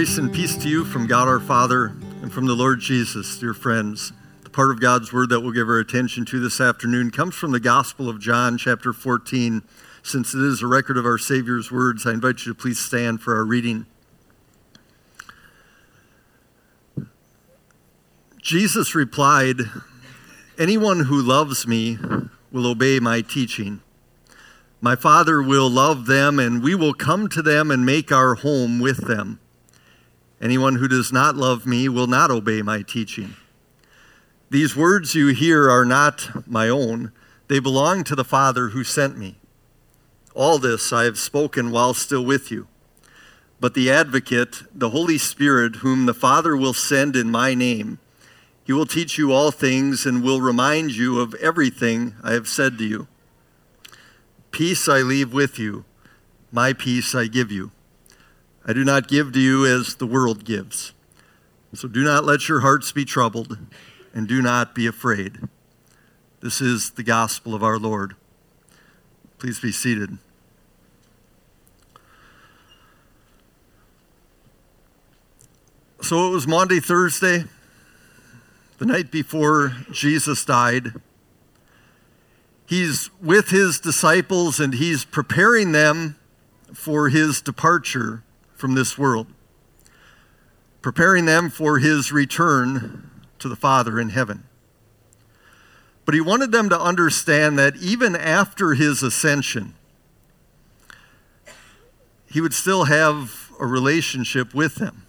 Grace and peace to you from God our Father and from the Lord Jesus, dear friends. The part of God's word that we'll give our attention to this afternoon comes from the Gospel of John, chapter 14. Since it is a record of our Savior's words, I invite you to please stand for our reading. Jesus replied, Anyone who loves me will obey my teaching. My Father will love them, and we will come to them and make our home with them. Anyone who does not love me will not obey my teaching. These words you hear are not my own, they belong to the Father who sent me. All this I have spoken while still with you. But the advocate, the Holy Spirit, whom the Father will send in my name, he will teach you all things and will remind you of everything I have said to you. Peace I leave with you, my peace I give you. I do not give to you as the world gives. So do not let your hearts be troubled, and do not be afraid. This is the gospel of our Lord. Please be seated. So it was Maundy, Thursday, the night before Jesus died. He's with his disciples and he's preparing them for his departure from this world, preparing them for his return to the Father in heaven. But he wanted them to understand that even after his ascension, he would still have a relationship with them,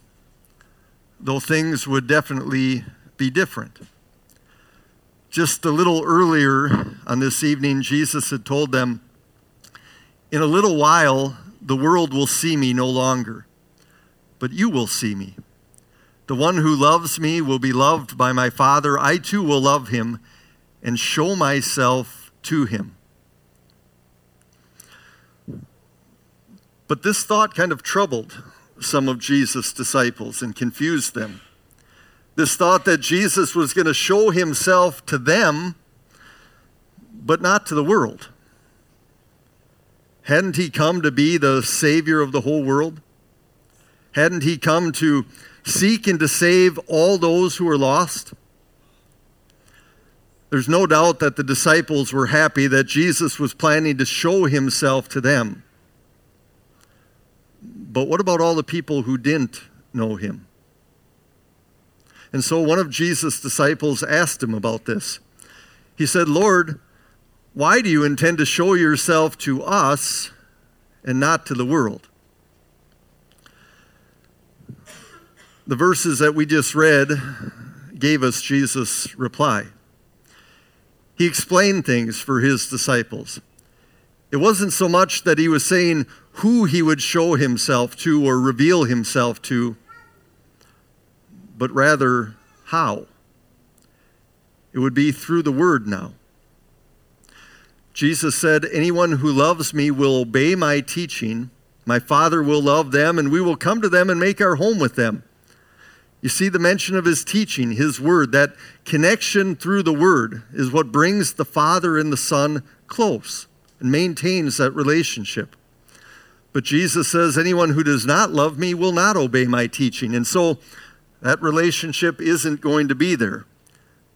though things would definitely be different. Just a little earlier on this evening, Jesus had told them, In a little while, the world will see me no longer, but you will see me. The one who loves me will be loved by my Father. I too will love him and show myself to him. But this thought kind of troubled some of Jesus' disciples and confused them. This thought that Jesus was going to show himself to them, but not to the world. Hadn't he come to be the Savior of the whole world? Hadn't he come to seek and to save all those who are lost? There's no doubt that the disciples were happy that Jesus was planning to show himself to them. But what about all the people who didn't know him? And so one of Jesus' disciples asked him about this. He said, Lord, why do you intend to show yourself to us and not to the world? The verses that we just read gave us Jesus' reply. He explained things for his disciples. It wasn't so much that he was saying who he would show himself to or reveal himself to, but rather how. It would be through the word now. Jesus said, Anyone who loves me will obey my teaching. My Father will love them, and we will come to them and make our home with them. You see, the mention of his teaching, his word, that connection through the word is what brings the Father and the Son close and maintains that relationship. But Jesus says, Anyone who does not love me will not obey my teaching. And so that relationship isn't going to be there.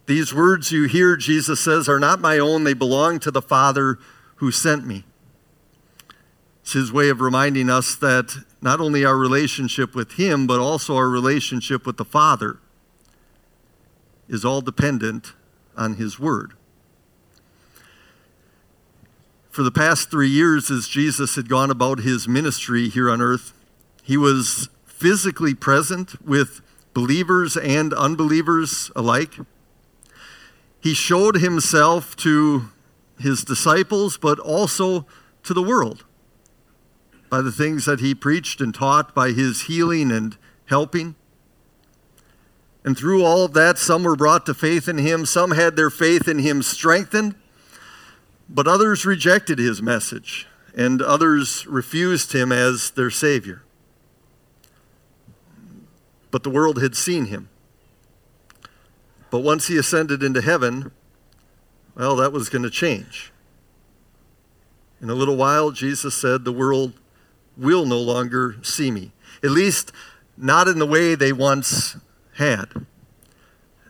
These words you hear, Jesus says, are not my own. They belong to the Father who sent me. It's his way of reminding us that not only our relationship with him, but also our relationship with the Father is all dependent on his word. For the past three years, as Jesus had gone about his ministry here on earth, he was physically present with believers and unbelievers alike. He showed himself to his disciples, but also to the world by the things that he preached and taught, by his healing and helping. And through all of that, some were brought to faith in him, some had their faith in him strengthened, but others rejected his message, and others refused him as their Savior. But the world had seen him. But once he ascended into heaven, well, that was going to change. In a little while, Jesus said, The world will no longer see me. At least not in the way they once had.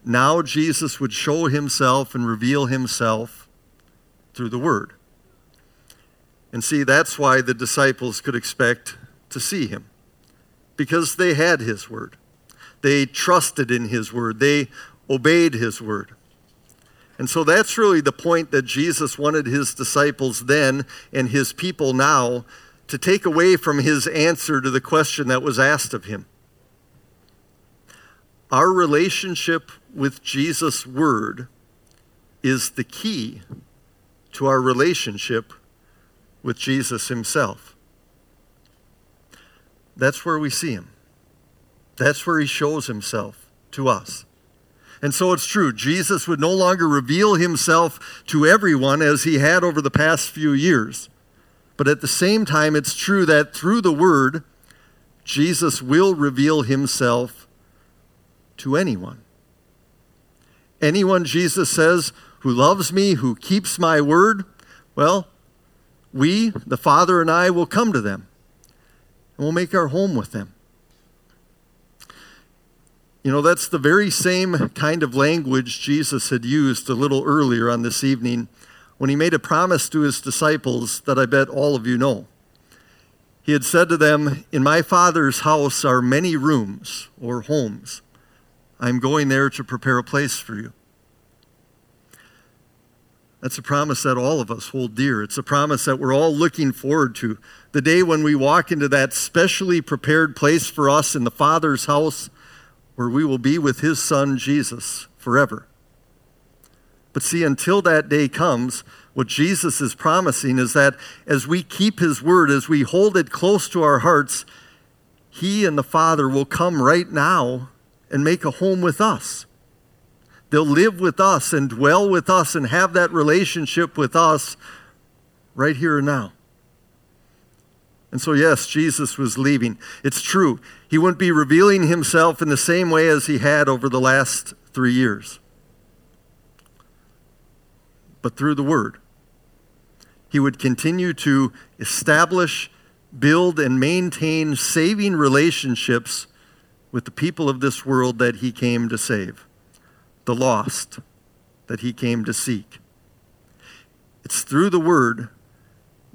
Now Jesus would show himself and reveal himself through the Word. And see, that's why the disciples could expect to see him, because they had his Word. They trusted in his Word, they obeyed his Word. And so that's really the point that Jesus wanted his disciples then and his people now to take away from his answer to the question that was asked of him. Our relationship with Jesus' word is the key to our relationship with Jesus himself. That's where we see him. That's where he shows himself to us. And so it's true. Jesus would no longer reveal himself to everyone as he had over the past few years. But at the same time, it's true that through the Word, Jesus will reveal himself to anyone. Anyone, Jesus says, who loves me, who keeps my word, well, we, the Father and I, will come to them and we'll make our home with them. You know, that's the very same kind of language Jesus had used a little earlier on this evening when he made a promise to his disciples that I bet all of you know. He had said to them, In my Father's house are many rooms or homes. I'm going there to prepare a place for you. That's a promise that all of us hold dear. It's a promise that we're all looking forward to. The day when we walk into that specially prepared place for us in the Father's house where we will be with his son Jesus forever. But see, until that day comes, what Jesus is promising is that as we keep his word, as we hold it close to our hearts, he and the Father will come right now and make a home with us. They'll live with us and dwell with us and have that relationship with us right here and now. And so, yes, Jesus was leaving. It's true. He wouldn't be revealing himself in the same way as he had over the last three years, but through the Word. He would continue to establish, build, and maintain saving relationships with the people of this world that he came to save, the lost that he came to seek. It's through the Word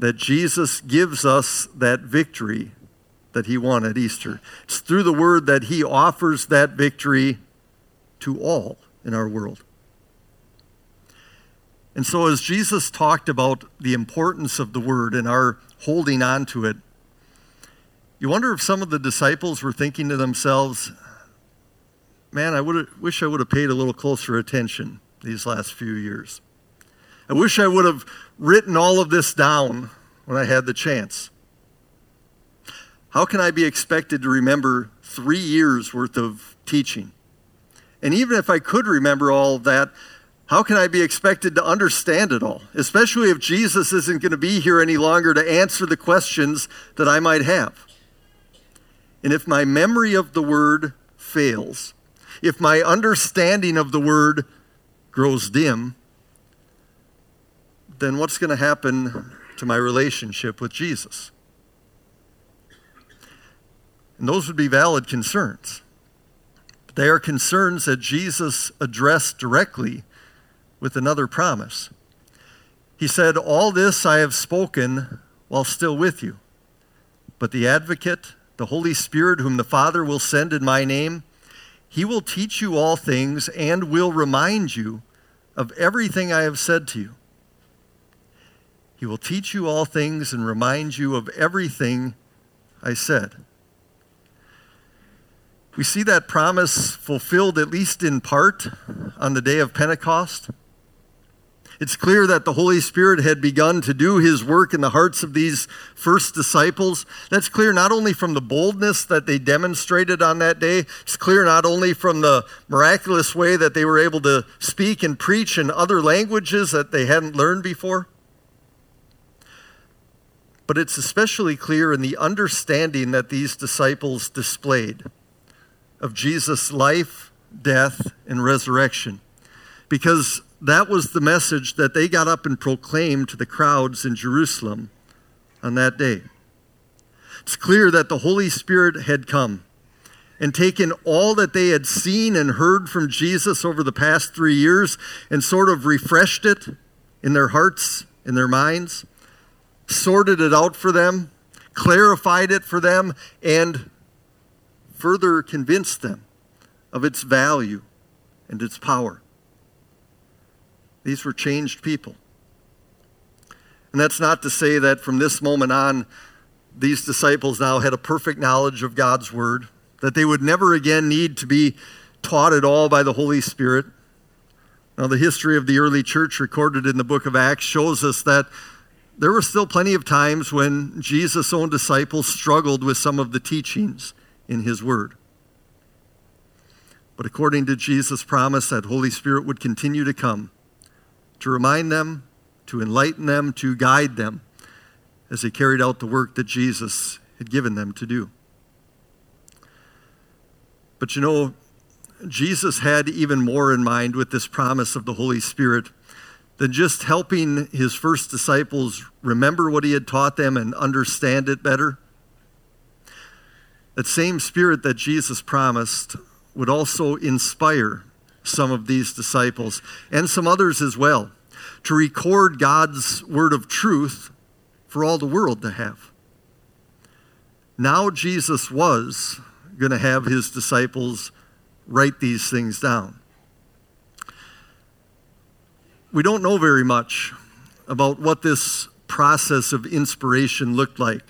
that Jesus gives us that victory that he won at Easter. It's through the word that he offers that victory to all in our world. And so, as Jesus talked about the importance of the word and our holding on to it, you wonder if some of the disciples were thinking to themselves, man, I wish I would have paid a little closer attention these last few years. I wish I would have written all of this down when I had the chance. How can I be expected to remember three years worth of teaching? And even if I could remember all of that, how can I be expected to understand it all? Especially if Jesus isn't going to be here any longer to answer the questions that I might have. And if my memory of the word fails, if my understanding of the word grows dim, then what's going to happen to my relationship with Jesus? And those would be valid concerns. They are concerns that Jesus addressed directly with another promise. He said, All this I have spoken while still with you. But the advocate, the Holy Spirit, whom the Father will send in my name, he will teach you all things and will remind you of everything I have said to you. He will teach you all things and remind you of everything I said. We see that promise fulfilled, at least in part, on the day of Pentecost. It's clear that the Holy Spirit had begun to do his work in the hearts of these first disciples. That's clear not only from the boldness that they demonstrated on that day, it's clear not only from the miraculous way that they were able to speak and preach in other languages that they hadn't learned before, but it's especially clear in the understanding that these disciples displayed of Jesus' life, death, and resurrection. Because that was the message that they got up and proclaimed to the crowds in Jerusalem on that day. It's clear that the Holy Spirit had come, and taken all that they had seen and heard from Jesus over the past three years and sort of refreshed it in their hearts, in their minds, sorted it out for them, clarified it for them, and further convinced them of its value and its power. These were changed people. And that's not to say that from this moment on, these disciples now had a perfect knowledge of God's Word, that they would never again need to be taught at all by the Holy Spirit. Now, the history of the early church recorded in the book of Acts shows us that there were still plenty of times when Jesus' own disciples struggled with some of the teachings in his word. But according to Jesus' promise, that Holy Spirit would continue to come to remind them, to enlighten them, to guide them as they carried out the work that Jesus had given them to do. But you know, Jesus had even more in mind with this promise of the Holy Spirit than just helping his first disciples remember what he had taught them and understand it better. That same spirit that Jesus promised would also inspire some of these disciples and some others as well to record God's word of truth for all the world to have. Now, Jesus was going to have his disciples write these things down. We don't know very much about what this process of inspiration looked like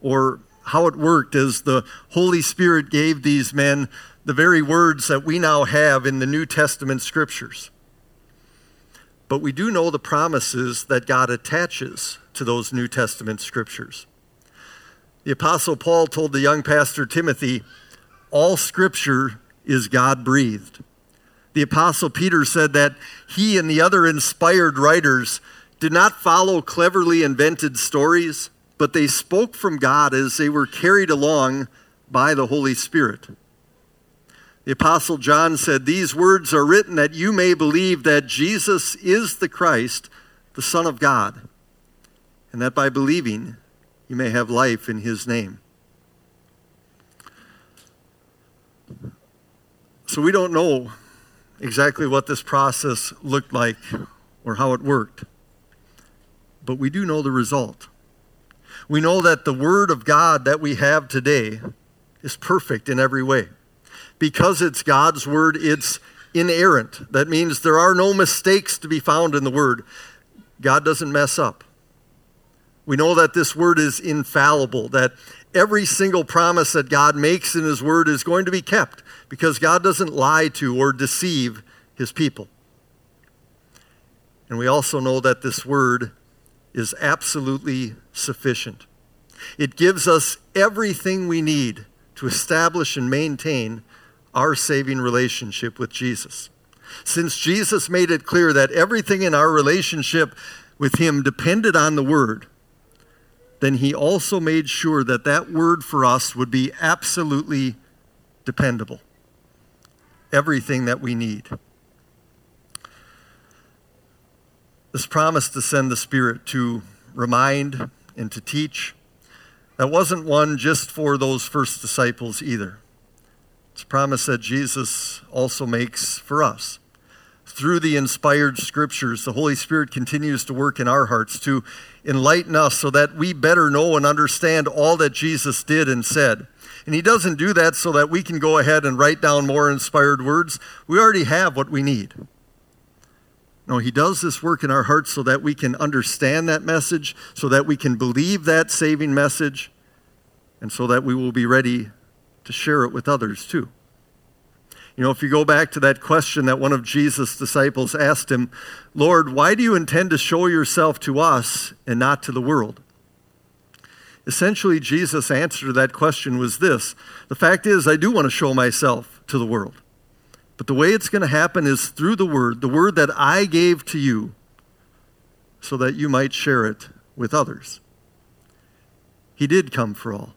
or how it worked as the Holy Spirit gave these men the very words that we now have in the New Testament scriptures. But we do know the promises that God attaches to those New Testament scriptures. The Apostle Paul told the young pastor Timothy, All scripture is God breathed. The Apostle Peter said that he and the other inspired writers did not follow cleverly invented stories, but they spoke from God as they were carried along by the Holy Spirit. The Apostle John said, These words are written that you may believe that Jesus is the Christ, the Son of God, and that by believing you may have life in his name. So we don't know exactly what this process looked like or how it worked, but we do know the result. We know that the Word of God that we have today is perfect in every way because it's God's word, it's inerrant. That means there are no mistakes to be found in the word. God doesn't mess up. We know that this word is infallible, that every single promise that God makes in his word is going to be kept because God doesn't lie to or deceive his people. And we also know that this word is absolutely sufficient. It gives us everything we need to establish and maintain our saving relationship with Jesus. Since Jesus made it clear that everything in our relationship with Him depended on the Word, then He also made sure that that Word for us would be absolutely dependable. Everything that we need. This promise to send the Spirit to remind and to teach, that wasn't one just for those first disciples either. It's a promise that Jesus also makes for us. Through the inspired scriptures, the Holy Spirit continues to work in our hearts to enlighten us so that we better know and understand all that Jesus did and said. And He doesn't do that so that we can go ahead and write down more inspired words. We already have what we need. No, He does this work in our hearts so that we can understand that message, so that we can believe that saving message, and so that we will be ready to share it with others too. You know, if you go back to that question that one of Jesus' disciples asked him, Lord, why do you intend to show yourself to us and not to the world? Essentially, Jesus' answer to that question was this The fact is, I do want to show myself to the world. But the way it's going to happen is through the word, the word that I gave to you, so that you might share it with others. He did come for all.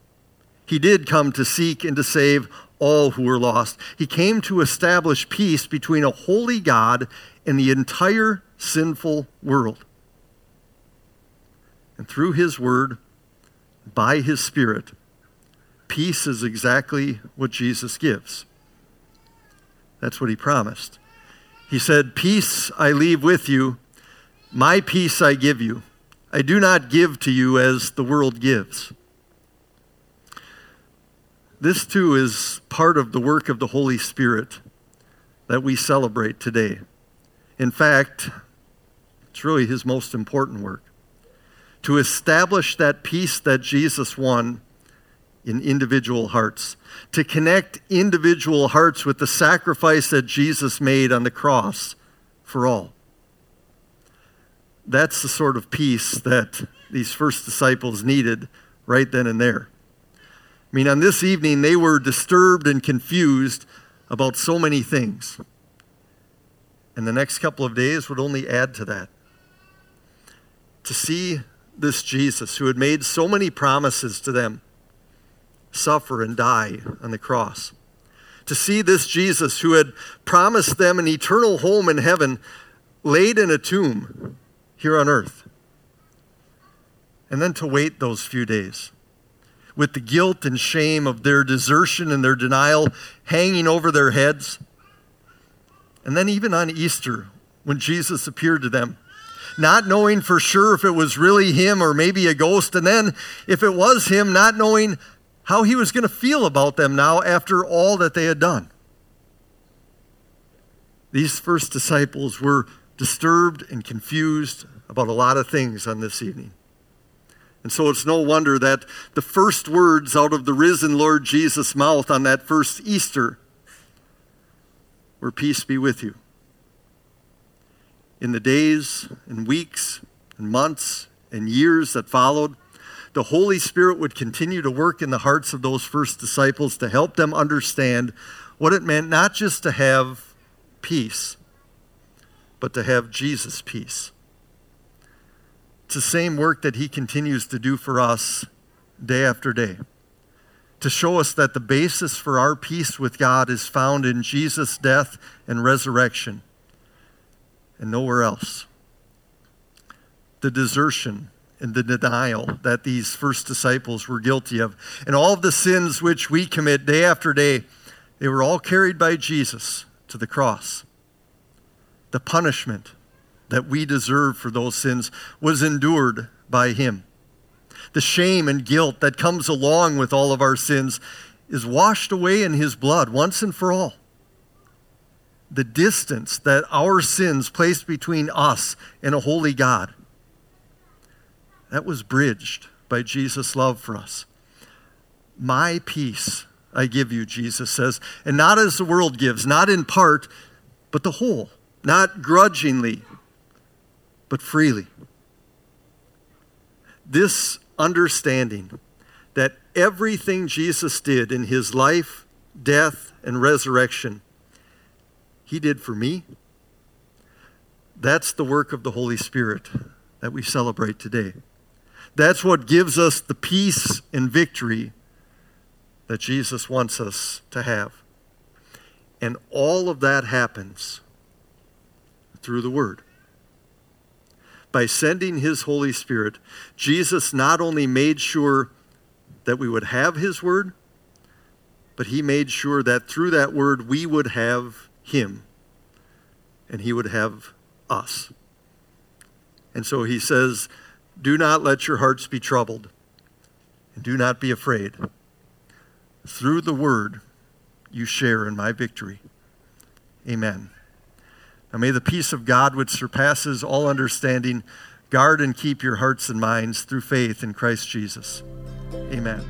He did come to seek and to save all who were lost. He came to establish peace between a holy God and the entire sinful world. And through his word, by his spirit, peace is exactly what Jesus gives. That's what he promised. He said, Peace I leave with you, my peace I give you. I do not give to you as the world gives. This too is part of the work of the Holy Spirit that we celebrate today. In fact, it's really his most important work to establish that peace that Jesus won in individual hearts, to connect individual hearts with the sacrifice that Jesus made on the cross for all. That's the sort of peace that these first disciples needed right then and there. I mean, on this evening, they were disturbed and confused about so many things. And the next couple of days would only add to that. To see this Jesus who had made so many promises to them suffer and die on the cross. To see this Jesus who had promised them an eternal home in heaven laid in a tomb here on earth. And then to wait those few days with the guilt and shame of their desertion and their denial hanging over their heads. And then, even on Easter, when Jesus appeared to them, not knowing for sure if it was really him or maybe a ghost, and then if it was him, not knowing how he was going to feel about them now after all that they had done. These first disciples were disturbed and confused about a lot of things on this evening. And so it's no wonder that the first words out of the risen Lord Jesus' mouth on that first Easter were Peace be with you. In the days and weeks and months and years that followed, the Holy Spirit would continue to work in the hearts of those first disciples to help them understand what it meant not just to have peace, but to have Jesus' peace. It's the same work that He continues to do for us day after day to show us that the basis for our peace with God is found in Jesus' death and resurrection and nowhere else. The desertion and the denial that these first disciples were guilty of, and all of the sins which we commit day after day, they were all carried by Jesus to the cross. The punishment that we deserve for those sins was endured by him. The shame and guilt that comes along with all of our sins is washed away in his blood once and for all. The distance that our sins placed between us and a holy God, that was bridged by Jesus' love for us. My peace I give you, Jesus says, and not as the world gives, not in part, but the whole, not grudgingly, but freely. This understanding that everything Jesus did in his life, death, and resurrection, he did for me. That's the work of the Holy Spirit that we celebrate today. That's what gives us the peace and victory that Jesus wants us to have. And all of that happens through the Word by sending his Holy Spirit, Jesus not only made sure that we would have his word, but he made sure that through that word we would have him and he would have us. And so he says, Do not let your hearts be troubled, and do not be afraid. Through the word, you share in my victory. Amen. Now may the peace of God, which surpasses all understanding, guard and keep your hearts and minds through faith in Christ Jesus. Amen.